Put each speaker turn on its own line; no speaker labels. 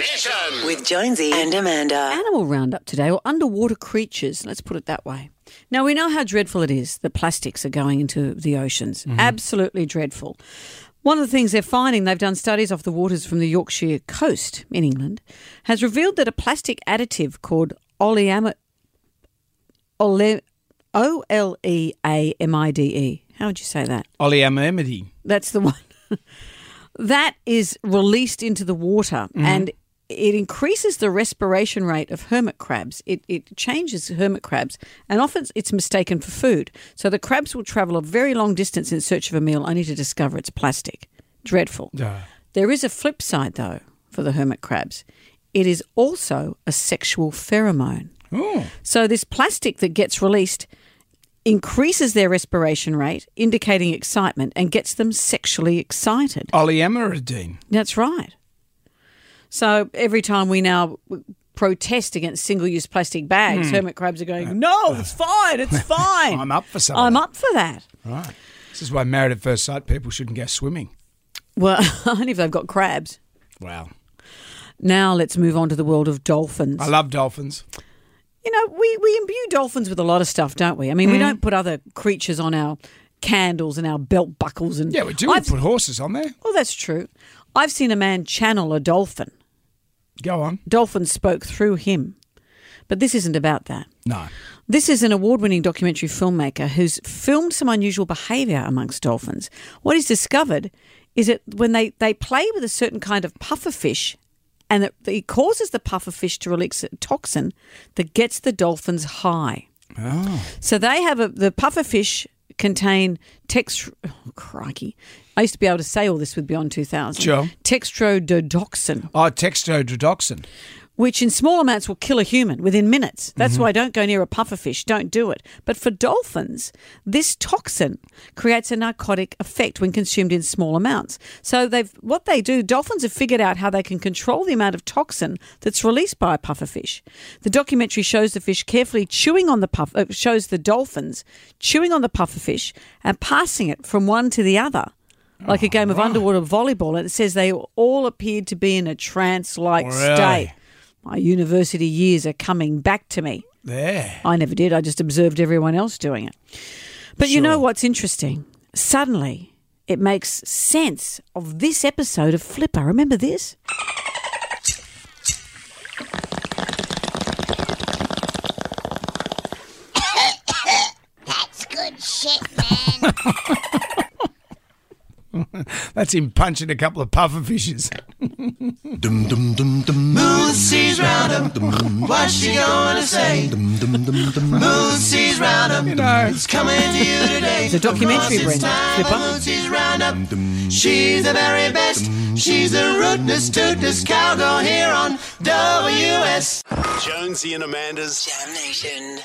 Mission.
With Jonesy and Amanda.
Animal roundup today, or underwater creatures, let's put it that way. Now, we know how dreadful it is that plastics are going into the oceans. Mm-hmm. Absolutely dreadful. One of the things they're finding, they've done studies off the waters from the Yorkshire coast in England, has revealed that a plastic additive called oleamide, ole, O L E A M I D E. How would you say that?
Oleamimity.
That's the one. that is released into the water mm-hmm. and it increases the respiration rate of hermit crabs. It, it changes hermit crabs and often it's mistaken for food. So the crabs will travel a very long distance in search of a meal only to discover it's plastic. Dreadful.
Yeah.
There is a flip side though for the hermit crabs. It is also a sexual pheromone.
Oh,
So this plastic that gets released increases their respiration rate, indicating excitement, and gets them sexually excited.
oleamiridine.
That's right. So every time we now protest against single-use plastic bags, hmm. hermit crabs are going, uh, "No, uh, it's fine, it's fine."
I'm up for some.
I'm up for that.
Right. This is why married at first sight people shouldn't go swimming.
Well, only if they've got crabs.
Wow.
Now let's move on to the world of dolphins.
I love dolphins.
You know, we, we imbue dolphins with a lot of stuff, don't we? I mean, we hmm. don't put other creatures on our candles and our belt buckles and
Yeah, we do. We
I've-
put horses on there.
Well, that's true. I've seen a man channel a dolphin.
Go on.
Dolphins spoke through him. But this isn't about that.
No.
This is an award winning documentary filmmaker who's filmed some unusual behaviour amongst dolphins. What he's discovered is that when they, they play with a certain kind of pufferfish, and it, it causes the pufferfish to release a toxin that gets the dolphins high.
Oh.
So they have a the pufferfish contain text. Oh, crikey! I used to be able to say all this with Beyond 2000.
Sure.
Textrododoxin,
Oh, textododoxin.
Which in small amounts will kill a human within minutes. That's why don't go near a pufferfish. Don't do it. But for dolphins, this toxin creates a narcotic effect when consumed in small amounts. So they've what they do. Dolphins have figured out how they can control the amount of toxin that's released by a pufferfish. The documentary shows the fish carefully chewing on the puff. Uh, shows the dolphins chewing on the pufferfish and passing it from one to the other. Like a game of underwater volleyball, and it says they all appeared to be in a trance-like
Really?
state. My university years are coming back to me.
There.
I never did. I just observed everyone else doing it. But you know what's interesting? Suddenly, it makes sense of this episode of Flipper. Remember this?
That's good shit, man.
That's him punching a couple of pufferfishes.
Moon sees round him. What's she gonna say? Moon sees round him.
You know.
It's coming to you today.
It's a documentary,
Because it's
Brenda.
time
Flipper.
for Moon sees round up. She's the very best. She's the rootinest, tootinest cowgirl here on WS.
Jonesy and Amanda's
Jam Nation.